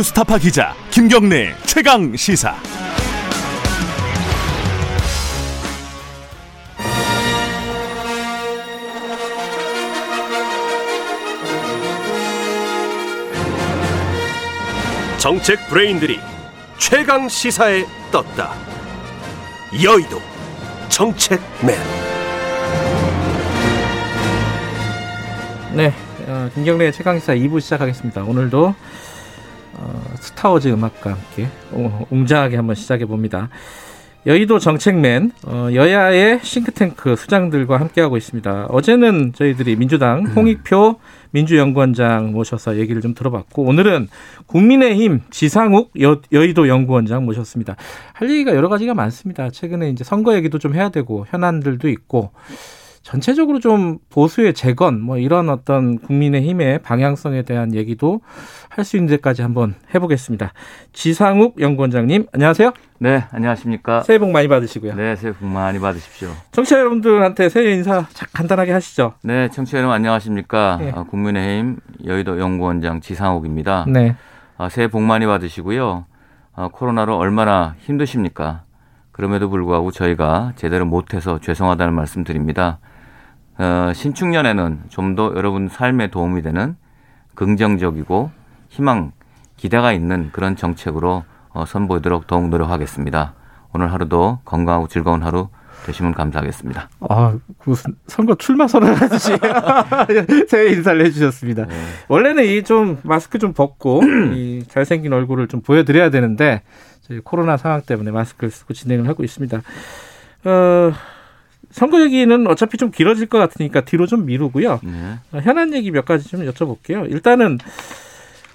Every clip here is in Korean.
뉴스타파 기자 김경래 최강 시사. 정책 브레인들이 최강 시사에 떴다. 여의도 정책맨. 네, 어, 김경래의 최강 시사 2부 시작하겠습니다. 오늘도 어, 스타워즈 음악과 함께 오, 웅장하게 한번 시작해 봅니다. 여의도 정책맨 어, 여야의 싱크탱크 수장들과 함께하고 있습니다. 어제는 저희들이 민주당 홍익표 민주연구원장 모셔서 얘기를 좀 들어봤고 오늘은 국민의힘 지상욱 여, 여의도 연구원장 모셨습니다. 할 얘기가 여러 가지가 많습니다. 최근에 이제 선거 얘기도 좀 해야 되고 현안들도 있고 전체적으로 좀 보수의 재건 뭐 이런 어떤 국민의힘의 방향성에 대한 얘기도 할 수 있는 데까지 한번 해보겠습니다. 지상욱 연구원장님 안녕하세요. 네, 안녕하십니까. 새해 복 많이 받으시고요. 네, 새해 복 많이 받으십시오. 청취자 여러분들한테 새해 인사 간단하게 하시죠. 네, 청취자 여러분 안녕하십니까. 네. 어, 국민의힘 여의도 연구원장 지상욱입니다. 네. 어, 새해 복 많이 받으시고요. 어, 코로나로 얼마나 힘드십니까? 그럼에도 불구하고 저희가 제대로 못해서 죄송하다는 말씀드립니다. 어, 신축년에는 좀 더 여러분 삶에 도움이 되는 긍정적이고 희망, 기대가 있는 그런 정책으로 어, 선보이도록 더욱 노력하겠습니다. 오늘 하루도 건강하고 즐거운 하루 되시면 감사하겠습니다. 아, 무슨 선거 출마 선언하듯이 새해 인사를 해주셨습니다. 네. 원래는 이 좀 마스크 좀 벗고 이 잘생긴 얼굴을 좀 보여드려야 되는데 저희 코로나 상황 때문에 마스크를 쓰고 진행을 하고 있습니다. 어, 선거 얘기는 어차피 좀 길어질 것 같으니까 뒤로 좀 미루고요. 네. 어, 현안 얘기 몇 가지 좀 여쭤볼게요. 일단은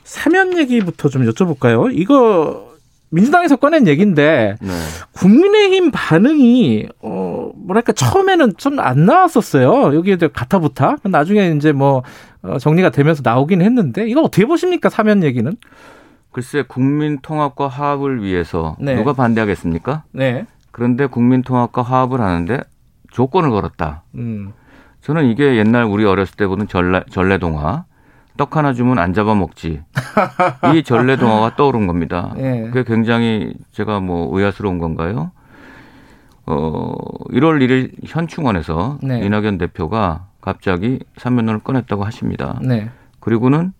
사면 얘기부터 좀 여쭤볼까요? 이거 민주당에서 꺼낸 얘기인데 네. 국민의힘 반응이 어 뭐랄까 처음에는 좀 안 나왔었어요. 여기에 대해 가타부타. 나중에 이제 뭐 어, 정리가 되면서 나오긴 했는데 이거 어떻게 보십니까 사면 얘기는? 글쎄 국민 통합과 화합을 위해서 네. 누가 반대하겠습니까? 네. 그런데 국민 통합과 화합을 하는데 조건을 걸었다. 음. 저는 이게 옛날 우리 어렸을 때 보는 전래, 전래동화. 떡 하나 주면 안 잡아먹지. 이 전래동화가 떠오른 겁니다. 네. 그게 굉장히 제가 뭐 의아스러운 건가요? 어, 1월 1일 현충원에서 네. 이낙연 대표가 갑자기 삼면론을 꺼냈다고 하십니다. 네. 그리고는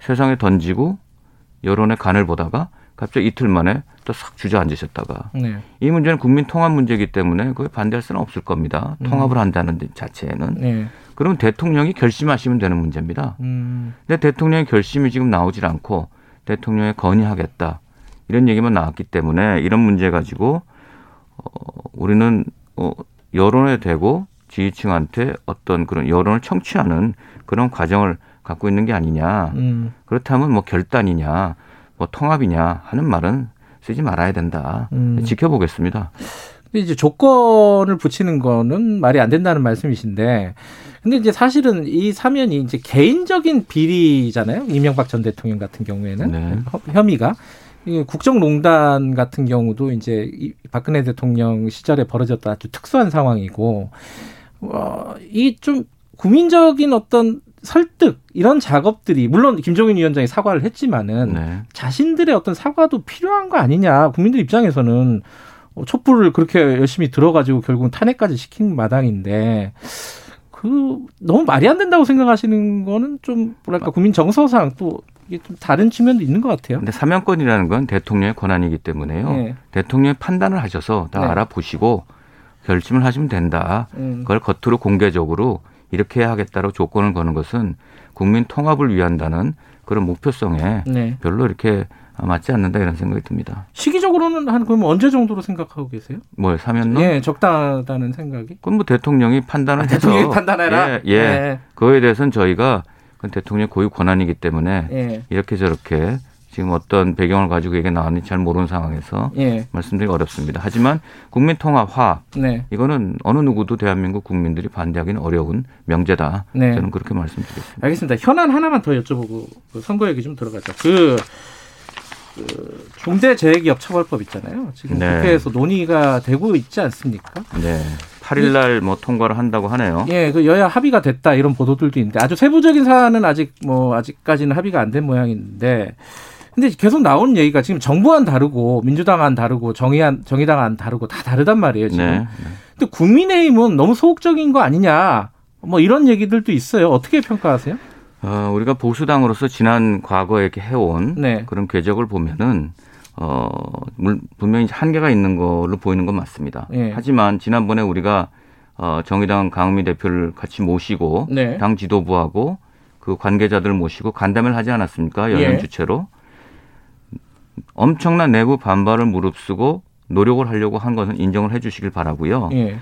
세상에 던지고 여론의 간을 보다가 갑자기 이틀 만에 또 싹 주저앉으셨다가 네. 이 문제는 국민 통합 문제이기 때문에 그에 반대할 수는 없을 겁니다. 통합을 한다는 데 자체에는. 네. 그러면 대통령이 결심하시면 되는 문제입니다. 음. 근데 대통령의 결심이 지금 나오질 않고 대통령이 건의하겠다 이런 얘기만 나왔기 때문에 이런 문제 가지고 어, 우리는 어, 여론에 대고 지지층한테 어떤 그런 여론을 청취하는 그런 과정을 갖고 있는 게 아니냐. 음. 그렇다면 뭐 결단이냐, 뭐 통합이냐 하는 말은 쓰지 말아야 된다. 음. 지켜보겠습니다. 근데 이제 조건을 붙이는 거는 말이 안 된다는 말씀이신데, 근데 이제 사실은 이 사면이 이제 개인적인 비리잖아요. 이명박 전 대통령 같은 경우에는 네. 허- 혐의가 국정농단 같은 경우도 이제 이 박근혜 대통령 시절에 벌어졌던 아주 특수한 상황이고, 어, 이좀 국민적인 어떤 설득 이런 작업들이 물론 김종인 위원장이 사과를 했지만은 네. 자신들의 어떤 사과도 필요한 거 아니냐. 국민들 입장에서는 어, 촛불을 그렇게 열심히 들어가지고 결국은 탄핵까지 시킨 마당인데 그 너무 말이 안 된다고 생각하시는 거는 좀 뭐랄까 국민 정서상 또 이게 좀 다른 측면도 있는 것 같아요. 근데 사면권이라는 건 대통령의 권한이기 때문에요. 네. 대통령이 판단을 하셔서 다 네. 알아보시고 결심을 하시면 된다. 음. 그걸 겉으로 공개적으로 이렇게 해야 하겠다고 조건을 거는 것은 국민 통합을 위한다는 그런 목표성에 네. 별로 이렇게 맞지 않는다 이런 생각이 듭니다. 시기적으로는 한 그럼 언제 정도로 생각하고 계세요? 뭐 사면론? 예, 적당하다는 생각이. 그건 뭐 대통령이 판단을 아, 해서 대통령이 판단해라. 예, 예. 네. 그거에 대해서는 저희가 그건 대통령의 고유 권한이기 때문에 예. 이렇게 저렇게 지금 어떤 배경을 가지고 이게 나왔는지 잘 모르는 상황에서 예. 말씀드리기 어렵습니다. 하지만 국민 통합 화 네. 이거는 어느 누구도 대한민국 국민들이 반대하기는 어려운 명제다. 네. 저는 그렇게 말씀드리겠습니다. 알겠습니다. 현안 하나만 더 여쭤보고 그 선거 얘기 좀 들어가죠. 그, 그 중대재해기업처벌법 있잖아요. 지금 네. 국회에서 논의가 되고 있지 않습니까? 네. 8일 날 뭐 통과를 한다고 하네요. 예, 그 여야 합의가 됐다 이런 보도들도 있는데 아주 세부적인 사안은 아직 뭐 아직까지는 합의가 안 된 모양인데 근데 계속 나오는 얘기가 지금 정부안 다르고 민주당안 다르고 정의안 정의당안 다르고 다 다르단 말이에요 지금. 네. 근데 국민의힘은 너무 소극적인 거 아니냐 뭐 이런 얘기들도 있어요. 어떻게 평가하세요? 어, 우리가 보수당으로서 지난 과거에 이렇게 해온 네. 그런 궤적을 보면은 어, 물- 분명히 한계가 있는 걸로 보이는 건 맞습니다. 예. 하지만 지난번에 우리가 어, 정의당 강미 대표를 같이 모시고 네. 당 지도부하고 그 관계자들 모시고 간담회를 하지 않았습니까? 연연 예. 주체로 엄청난 내부 반발을 무릅쓰고 노력을 하려고 한 것은 인정을 해 주시길 바라고요. 예.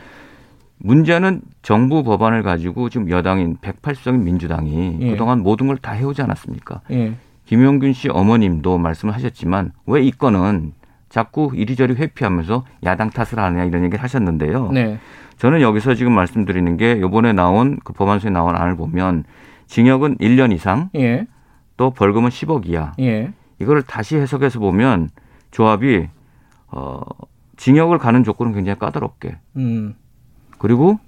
문제는 정부 법안을 가지고 지금 여당인 180석인 민주당이 예. 그동안 모든 걸 다 해오지 않았습니까? 예. 김용균 씨 어머님도 말씀을 하셨지만 왜 이 건은 자꾸 이리저리 회피하면서 야당 탓을 하느냐 이런 얘기를 하셨는데요. 네. 저는 여기서 지금 말씀드리는 게 이번에 나온 그 법안서에 나온 안을 보면 징역은 1년 이상 예. 또 벌금은 10억 이하 예. 이거를 다시 해석해서 보면 조합이 어 징역을 가는 조건은 굉장히 까다롭게 음. 그리고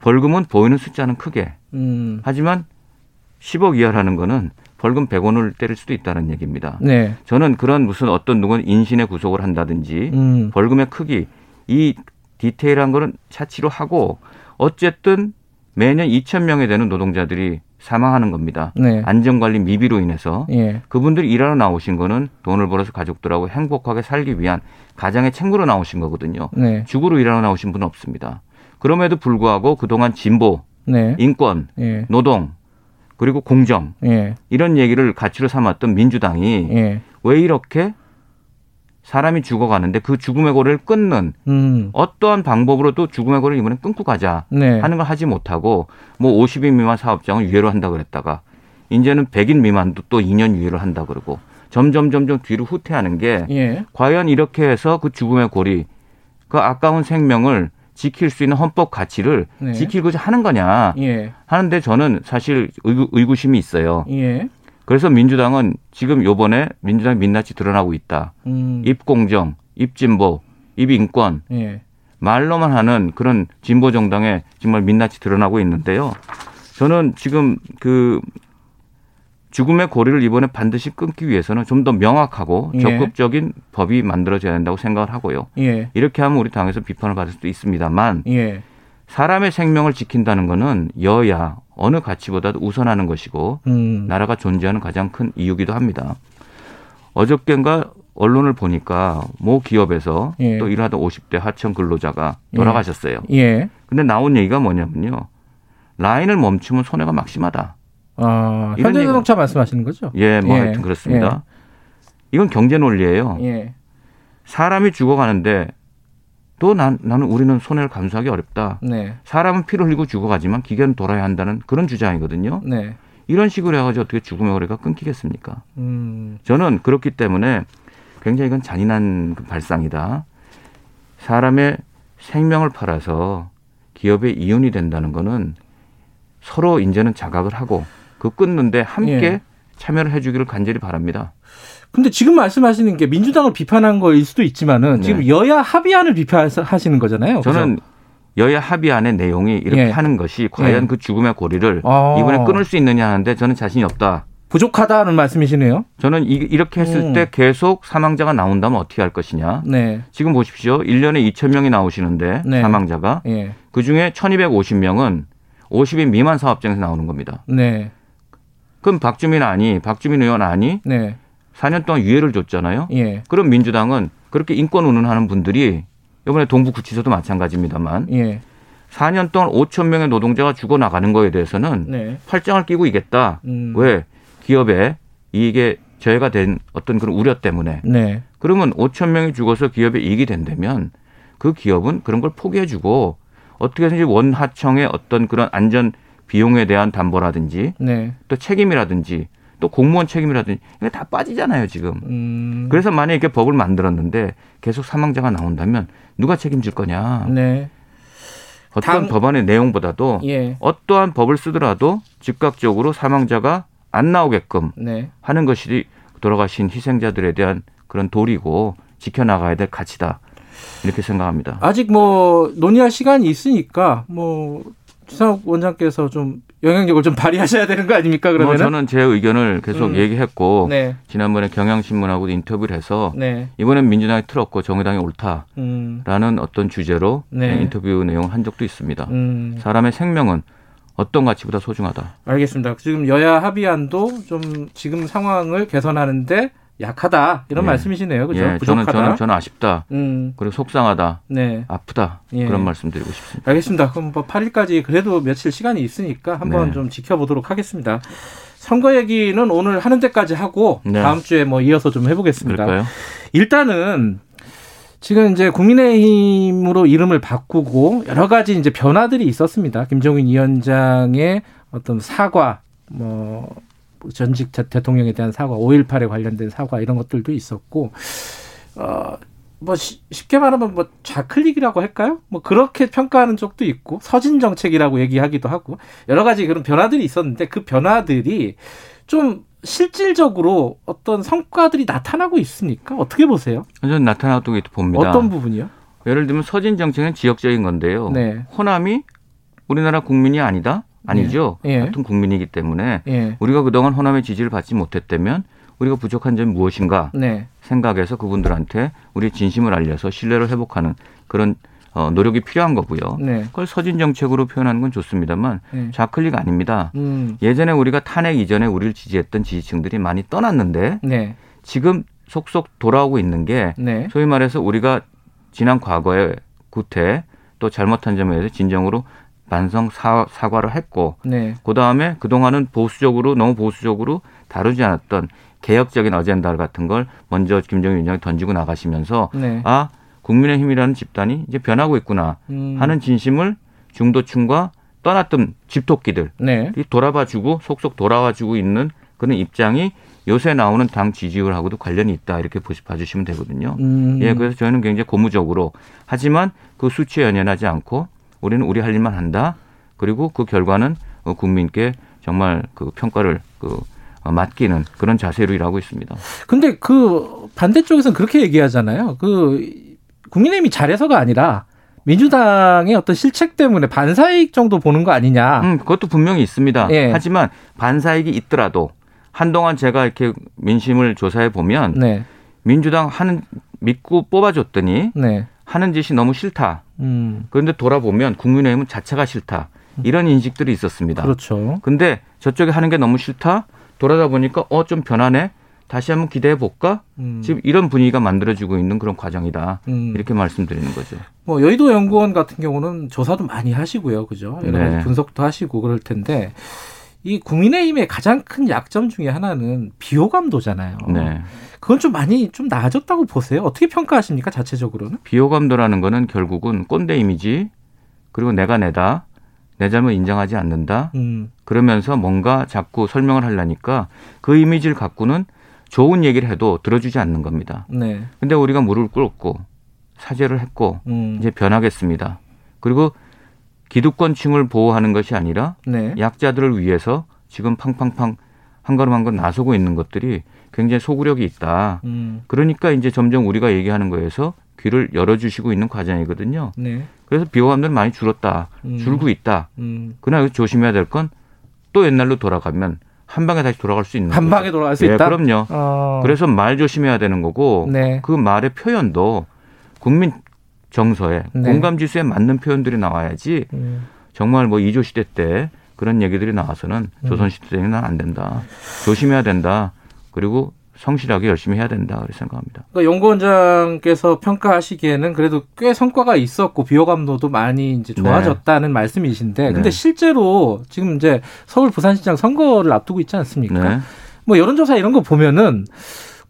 벌금은 보이는 숫자는 크게 음. 하지만 10억 이하라는 거는 벌금 100원을 때릴 수도 있다는 얘기입니다. 네. 저는 그런 무슨 어떤 누군 인신의 구속을 한다든지 음. 벌금의 크기 이 디테일한 거는 차치로 하고 어쨌든 매년 2천 명에 되는 노동자들이 사망하는 겁니다. 네. 안전관리 미비로 인해서 예. 그분들이 일하러 나오신 거는 돈을 벌어서 가족들하고 행복하게 살기 위한 가장의 책무로 나오신 거거든요. 네. 죽으로 일하러 나오신 분은 없습니다. 그럼에도 불구하고 그동안 진보, 네. 인권, 예. 노동, 그리고 공정 예. 이런 얘기를 가치로 삼았던 민주당이 예. 왜 이렇게 사람이 죽어가는데 그 죽음의 고리를 끊는 음. 어떠한 방법으로도 죽음의 고리를 이번에 끊고 가자 네. 하는 걸 하지 못하고 뭐 50인 미만 사업장은 유예로 한다 그랬다가 이제는 100인 미만도 또 2년 유예를 한다 그러고 점점 점점 뒤로 후퇴하는 게 예. 과연 이렇게 해서 그 죽음의 고리 그 아까운 생명을 지킬 수 있는 헌법 가치를 네. 지키고자 하는 거냐 예. 하는데 저는 사실 의구, 의구심이 있어요. 예. 그래서 민주당은 지금 요번에 민주당 민낯이 드러나고 있다. 음. 입공정, 입진보, 입인권 예. 말로만 하는 그런 진보 정당의 정말 민낯이 드러나고 있는데요. 저는 지금 그 죽음의 고리를 이번에 반드시 끊기 위해서는 좀 더 명확하고 예. 적극적인 법이 만들어져야 된다고 생각을 하고요. 예. 이렇게 하면 우리 당에서 비판을 받을 수도 있습니다만 예. 사람의 생명을 지킨다는 것은 여야 어느 가치보다도 우선하는 것이고 음. 나라가 존재하는 가장 큰 이유기도 합니다. 어저께인가 언론을 보니까 모 기업에서 예. 또 일하던 50대 하청 근로자가 돌아가셨어요. 예. 근데 나온 얘기가 뭐냐면요. 라인을 멈추면 손해가 막심하다. 아, 현대자동차 말씀하시는 거죠? 예, 뭐 예. 하여튼 그렇습니다. 이건 경제 논리예요. 예. 사람이 죽어가는데 또 난, 나는 우리는 손해를 감수하기 어렵다. 네. 사람은 피를 흘리고 죽어가지만 기계는 돌아야 한다는 그런 주장이거든요. 네. 이런 식으로 해가지고 어떻게 죽음의 거리가 끊기겠습니까? 음. 저는 그렇기 때문에 굉장히 이건 잔인한 그 발상이다. 사람의 생명을 팔아서 기업의 이윤이 된다는 거는 서로 이제는 자각을 하고 그 끊는데 함께 예. 참여를 해주기를 간절히 바랍니다. 근데 지금 말씀하시는 게 민주당을 비판한 거일 수도 있지만은 네. 지금 여야 합의안을 비판하시는 거잖아요. 저는 여야 합의안의 내용이 이렇게 예. 하는 것이 과연 예. 그 죽음의 고리를 아. 이번에 끊을 수 있느냐 하는데 저는 자신이 없다. 부족하다는 말씀이시네요. 저는 이, 이렇게 했을 음. 때 계속 사망자가 나온다면 어떻게 할 것이냐. 네. 지금 보십시오. 1년에 2천 명이 나오시는데 네. 사망자가 예. 그중에 1250명은 50인 미만 사업장에서 나오는 겁니다. 네. 그럼 박주민 아니, 박주민 의원 아니, 네. 4년 동안 유예를 줬잖아요. 예. 그럼 민주당은 그렇게 인권 운운하는 분들이 이번에 동부구치소도 마찬가지입니다만 예. 4년 동안 5천 명의 노동자가 죽어 나가는 거에 대해서는 네. 팔짱을 끼고 이겠다. 음. 왜? 기업에 이익에 저해가 된 어떤 그런 우려 때문에. 네. 그러면 5천 명이 죽어서 기업에 이익이 된다면 그 기업은 그런 걸 포기해주고 어떻게든지 원하청의 어떤 그런 안전 비용에 대한 담보라든지 네. 또 책임이라든지 또 공무원 책임이라든지 이게 다 빠지잖아요 지금. 음. 그래서 만약에 이렇게 법을 만들었는데 계속 사망자가 나온다면 누가 책임질 거냐. 네. 어떤 당- 법안의 내용보다도 예. 어떠한 법을 쓰더라도 즉각적으로 사망자가 안 나오게끔 네. 하는 것이 돌아가신 희생자들에 대한 그런 도리고 지켜나가야 될 가치다. 이렇게 생각합니다. 아직 뭐 논의할 시간이 있으니까 뭐 주상욱 원장께서 좀 영향력을 좀 발휘하셔야 되는 거 아닙니까? 뭐 그러면 저는 제 의견을 계속 음. 얘기했고 네. 지난번에 경향신문하고 인터뷰를 해서 네. 이번엔 민주당이 틀었고 정의당이 옳다라는 음. 어떤 주제로 네. 인터뷰 내용을 한 적도 있습니다. 음. 사람의 생명은 어떤 가치보다 소중하다. 알겠습니다. 지금 여야 합의안도 좀 지금 상황을 개선하는데 약하다 이런 예. 말씀이시네요. 그죠? 예, 저는. 저는 저는 아쉽다. 음. 그리고 속상하다. 네. 아프다. 예. 그런 말씀 드리고 싶습니다. 알겠습니다. 그럼 뭐 8일까지 그래도 며칠 시간이 있으니까 한번 네. 좀 지켜보도록 하겠습니다. 선거 얘기는 오늘 하는 데까지 하고 네. 다음 주에 뭐 이어서 좀 해보겠습니다. 그럴까요? 일단은 지금 이제 국민의힘으로 이름을 바꾸고 여러 가지 이제 변화들이 있었습니다. 김종인 위원장의 어떤 사과, 뭐 전직 대- 대통령에 대한 사과, 5.18에 관련된 사과 이런 것들도 있었고, 어, 뭐 시- 쉽게 말하면 뭐 좌클릭이라고 할까요? 뭐 그렇게 평가하는 쪽도 있고 서진 정책이라고 얘기하기도 하고 여러 가지 그런 변화들이 있었는데 그 변화들이 좀 실질적으로 어떤 성과들이 나타나고 있습니까? 어떻게 보세요? 저는 나타나고 있다 봅니다. 어떤 부분이요? 예를 들면 서진 정책은 지역적인 건데요. 네. 호남이 우리나라 국민이 아니다? 아니죠. 예. 같은 국민이기 때문에 예. 우리가 그동안 호남의 지지를 받지 못했다면 우리가 부족한 점이 무엇인가 네. 생각해서 그분들한테 우리 진심을 알려서 신뢰를 회복하는 그런 어, 노력이 필요한 거고요. 네. 그걸 서진 정책으로 표현하는 건 좋습니다만 네. 좌클릭 아닙니다. 음. 예전에 우리가 탄핵 이전에 우리를 지지했던 지지층들이 많이 떠났는데 네. 지금 속속 돌아오고 있는 게 네. 소위 말해서 우리가 지난 과거에 구태 또 잘못한 점에 대해서 진정으로 반성 사, 사과를 했고 네. 그 다음에 그동안은 보수적으로 너무 보수적으로 다루지 않았던 개혁적인 어젠다 같은 걸 먼저 김정일 위원장이 던지고 나가시면서 네. 아 국민의힘이라는 집단이 이제 변하고 있구나 음. 하는 진심을 중도층과 떠났던 집토끼들이 네. 돌아봐주고 속속 돌아와주고 있는 그런 입장이 요새 나오는 당 지지율하고도 관련이 있다 이렇게 보시 봐주시면 되거든요. 음. 예, 그래서 저희는 굉장히 고무적으로 하지만 그 수치에 연연하지 않고 우리는 우리 할 일만 한다. 그리고 그 결과는 어, 국민께 정말 그 평가를 그 어, 맡기는 그런 자세로 일하고 있습니다. 근데 그 반대쪽에서는 그렇게 얘기하잖아요. 그 국민의힘이 잘해서가 아니라 민주당의 어떤 실책 때문에 반사이익 정도 보는 거 아니냐. 음, 그것도 분명히 있습니다. 예. 하지만 반사익이 있더라도 한동안 제가 이렇게 민심을 조사해 보면 네. 민주당 하는 믿고 뽑아줬더니 네. 하는 짓이 너무 싫다. 음. 그런데 돌아보면 국민의힘은 자체가 싫다. 이런 인식들이 있었습니다. 그렇죠. 근데 저쪽에 하는 게 너무 싫다. 돌아다 보니까 어 좀 변하네. 다시 한번 기대해 볼까? 음. 지금 이런 분위기가 만들어지고 있는 그런 과정이다. 음. 이렇게 말씀드리는 거죠. 뭐 여의도 연구원 같은 경우는 조사도 많이 하시고요, 그죠? 여러 네. 분석도 하시고 그럴 텐데 이 국민의힘의 가장 큰 약점 중에 하나는 비호감도잖아요. 네. 그건 좀 많이 좀 나아졌다고 보세요. 어떻게 평가하십니까, 자체적으로는? 비호감도라는 거는 결국은 꼰대 이미지 그리고 내가 내다 내 잘못 인정하지 않는다. 음, 그러면서 뭔가 자꾸 설명을 하려니까 그 이미지를 갖고는 좋은 얘기를 해도 들어주지 않는 겁니다. 네, 근데 우리가 무릎을 꿇었고 사죄를 했고 음, 이제 변하겠습니다. 그리고 기득권층을 보호하는 것이 아니라 네, 약자들을 위해서 지금 팡팡팡 한 걸음 한 걸 나서고 있는 것들이 굉장히 소구력이 있다. 음, 그러니까 이제 점점 우리가 얘기하는 거에서 귀를 열어주시고 있는 과정이거든요. 네, 그래서 비호감들은 많이 줄었다. 음. 줄고 있다. 음. 그러나 조심해야 될 건 또 옛날로 돌아가면 한 방에 다시 돌아갈 수 있는 한 거죠. 방에 돌아갈 수 예, 있다. 그럼요. 어, 그래서 말 조심해야 되는 거고 네, 그 말의 표현도 국민 정서에 네. 공감 지수에 맞는 표현들이 나와야지 음, 정말 뭐 이조 시대 때 그런 얘기들이 나와서는 음. 조선 시대 때는 안 된다. 조심해야 된다. 그리고 성실하게 열심히 해야 된다. 그렇게 생각합니다. 그러니까 연구원장께서 평가하시기에는 그래도 꽤 성과가 있었고 비호감도도 많이 이제 좋아졌다는 말씀이신데, 근데 네. 실제로 지금 이제 서울 부산시장 선거를 앞두고 있지 않습니까? 네. 뭐 여론조사 이런 거 보면은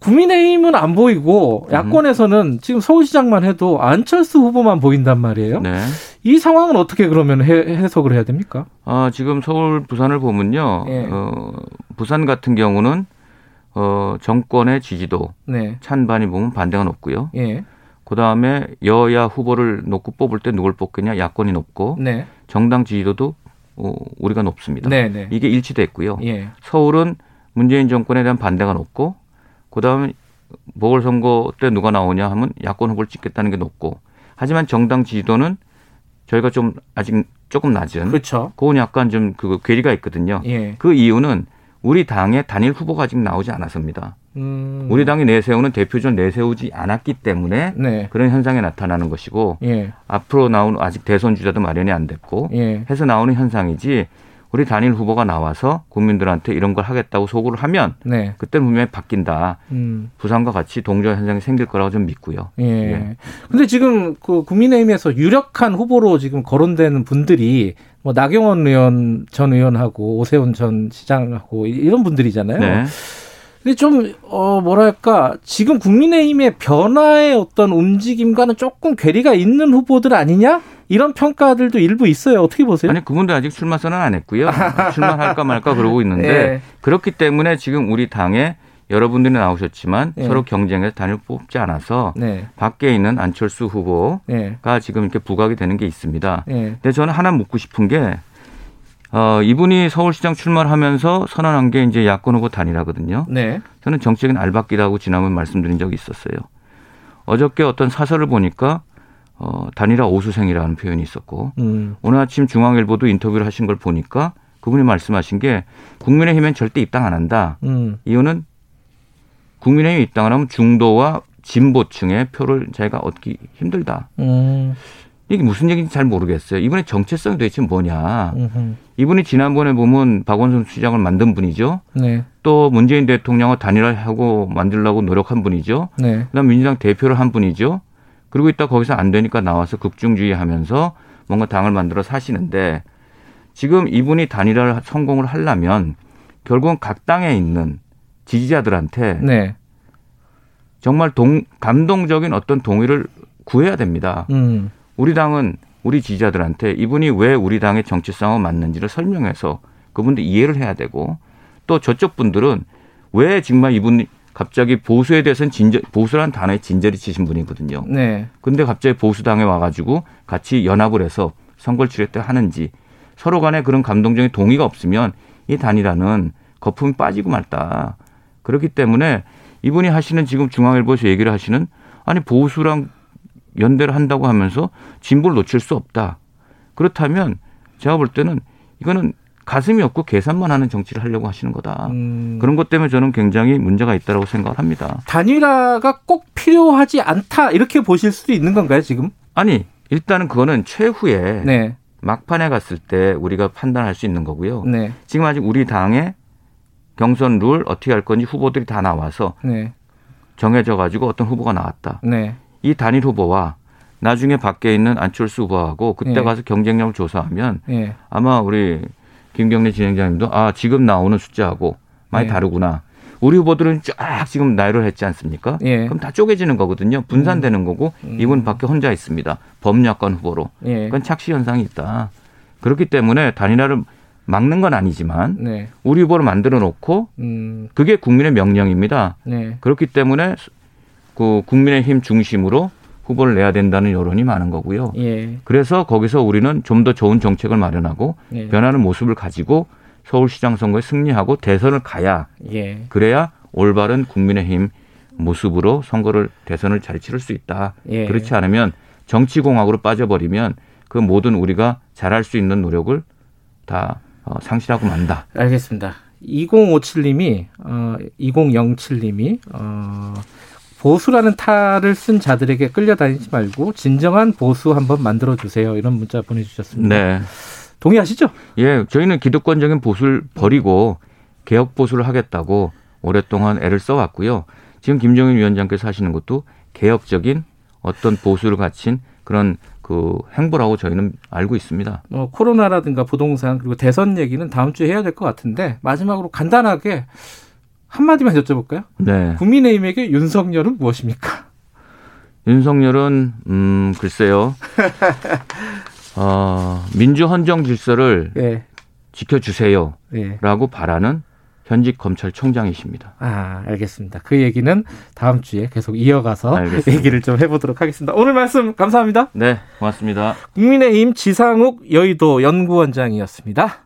국민의힘은 안 보이고 음. 야권에서는 지금 서울시장만 해도 안철수 후보만 보인단 말이에요. 네. 이 상황은 어떻게 그러면 해, 해석을 해야 됩니까? 아, 지금 서울 부산을 보면요. 예. 어, 부산 같은 경우는 어, 정권의 지지도 네, 찬반이 보면 반대가 높고요. 예, 그 다음에 여야 후보를 놓고 뽑을 때 누굴 뽑겠냐 야권이 높고 네, 정당 지지도도 어, 우리가 높습니다. 네, 네, 이게 일치됐고요. 예, 서울은 문재인 정권에 대한 반대가 높고 그다음에 보궐선거 때 누가 나오냐 하면 야권 후보를 찍겠다는 게 높고 하지만 정당 지지도는 저희가 좀 아직 조금 낮은 그렇죠. 그건 약간 좀 그 괴리가 있거든요. 예. 그 이유는 우리 당의 단일 후보가 아직 나오지 않아서입니다. 음. 우리 당이 내세우는 대표전 내세우지 않았기 때문에 네. 그런 현상이 나타나는 것이고 예. 앞으로 나오는 아직 대선 주자도 마련이 안 됐고 예. 해서 나오는 현상이지 우리 단일 후보가 나와서 국민들한테 이런 걸 하겠다고 소구를 하면 네. 그때는 분명히 바뀐다. 음. 부산과 같이 동조 현상이 생길 거라고 좀 믿고요. 예. 예. 근데 지금 그 국민의힘에서 유력한 후보로 지금 거론되는 분들이 뭐 나경원 의원 전 의원하고 오세훈 전 시장하고 이- 이런 분들이잖아요. 네. 근데 좀, 어, 뭐랄까, 지금 국민의힘의 변화의 어떤 움직임과는 조금 괴리가 있는 후보들 아니냐? 이런 평가들도 일부 있어요. 어떻게 보세요? 아니 그분들 아직 출마 선언 안 했고요. 출마할까 말까 그러고 있는데 예. 그렇기 때문에 지금 우리 당에 여러분들이 나오셨지만 예. 서로 경쟁해서 단일 뽑지 않아서 네. 밖에 있는 안철수 후보가 예. 지금 이렇게 부각이 되는 게 있습니다. 예. 근데 저는 하나 묻고 싶은 게 어, 이분이 서울시장 출마를 하면서 선언한 게 이제 야권 후보 단일화거든요. 네. 저는 정치적인 알박기라고 지난번 말씀드린 적이 있었어요. 어저께 어떤 사설을 보니까 어, 단일화 오수생이라는 표현이 있었고 음. 오늘 아침 중앙일보도 인터뷰를 하신 걸 보니까 그분이 말씀하신 게 국민의힘엔 절대 입당 안 한다. 음. 이유는 국민의힘 입당을 하면 중도와 진보층의 표를 자기가 얻기 힘들다. 음. 이게 무슨 얘기인지 잘 모르겠어요. 이분의 정체성이 도대체 뭐냐. 음흠. 이분이 지난번에 보면 박원순 시장을 만든 분이죠. 네. 또 문재인 대통령과 단일화하고 만들려고 노력한 분이죠. 네. 그다음 민주당 대표를 한 분이죠. 그리고 이따 거기서 안 되니까 나와서 극중주의 하면서 뭔가 당을 만들어 사시는데 지금 이분이 단일화를 성공을 하려면 결국은 각 당에 있는 지지자들한테 네. 정말 동, 감동적인 어떤 동의를 구해야 됩니다. 음. 우리 당은 우리 지지자들한테 이분이 왜 우리 당의 정치성과 맞는지를 설명해서 그분들 이해를 해야 되고 또 저쪽 분들은 왜 정말 이분이 갑자기 보수에 대해서는 진절, 보수라는 단어에 진저리 치신 분이거든요. 네. 근데 갑자기 보수당에 와가지고 같이 연합을 해서 선거를 치렀다 하는지 서로 간에 그런 감동적인 동의가 없으면 이 단일화는 거품이 빠지고 말다. 그렇기 때문에 이분이 하시는 지금 중앙일보에서 얘기를 하시는 아니 보수랑 연대를 한다고 하면서 진보를 놓칠 수 없다. 그렇다면 제가 볼 때는 이거는 가슴이 없고 계산만 하는 정치를 하려고 하시는 거다. 음. 그런 것 때문에 저는 굉장히 문제가 있다고 생각을 합니다. 단일화가 꼭 필요하지 않다 이렇게 보실 수도 있는 건가요 지금? 아니 일단은 그거는 최후에 네, 막판에 갔을 때 우리가 판단할 수 있는 거고요. 네, 지금 아직 우리 당의 경선 룰 어떻게 할 건지 후보들이 다 나와서 네, 정해져 가지고 어떤 후보가 나왔다. 네, 이 단일 후보와 나중에 밖에 있는 안철수 후보하고 그때 예. 가서 경쟁력을 조사하면 네, 아마 우리 김경래 진행자님도 아 지금 나오는 숫자하고 많이 네. 다르구나. 우리 후보들은 쫙 지금 나열을 했지 않습니까? 예. 그럼 다 쪼개지는 거거든요. 분산되는 거고 음. 이분 밖에 혼자 있습니다. 범야권 후보로. 예, 그건 착시 현상이 있다. 그렇기 때문에 단일화를 막는 건 아니지만 네, 우리 후보를 만들어 놓고 음, 그게 국민의 명령입니다. 네, 그렇기 때문에 그 국민의힘 중심으로 후보를 내야 된다는 여론이 많은 거고요. 예, 그래서 거기서 우리는 좀 더 좋은 정책을 마련하고 예, 변하는 모습을 가지고 서울시장 선거에 승리하고 대선을 가야 예, 그래야 올바른 국민의힘 모습으로 선거를 대선을 잘 치를 수 있다. 예. 그렇지 않으면 정치공학으로 빠져버리면 그 모든 우리가 잘할 수 있는 노력을 다 어, 상실하고 만다. 알겠습니다. 2057님이 어 2007님이 어 보수라는 탈을 쓴 자들에게 끌려다니지 말고 진정한 보수 한번 만들어 주세요. 이런 문자 보내주셨습니다. 네. 동의하시죠? 예, 저희는 기득권적인 보수를 버리고 개혁 보수를 하겠다고 오랫동안 애를 써왔고요. 지금 김정인 위원장께서 하시는 것도 개혁적인 어떤 보수를 갖춘 그런 그 행보라고 저희는 알고 있습니다. 뭐 코로나라든가 부동산 그리고 대선 얘기는 다음 주에 해야 될 것 같은데 마지막으로 간단하게 한 마디만 여쭤볼까요? 네. 국민의힘에게 윤석열은 무엇입니까? 윤석열은 음 글쎄요. 어, 민주 헌정 질서를 예, 지켜주세요라고 예. 바라는 현직 검찰총장이십니다. 아, 알겠습니다. 그 얘기는 다음 주에 계속 이어가서 알겠습니다. 얘기를 좀 해보도록 하겠습니다. 오늘 말씀 감사합니다. 네, 고맙습니다. 국민의힘 지상욱 여의도 연구원장이었습니다.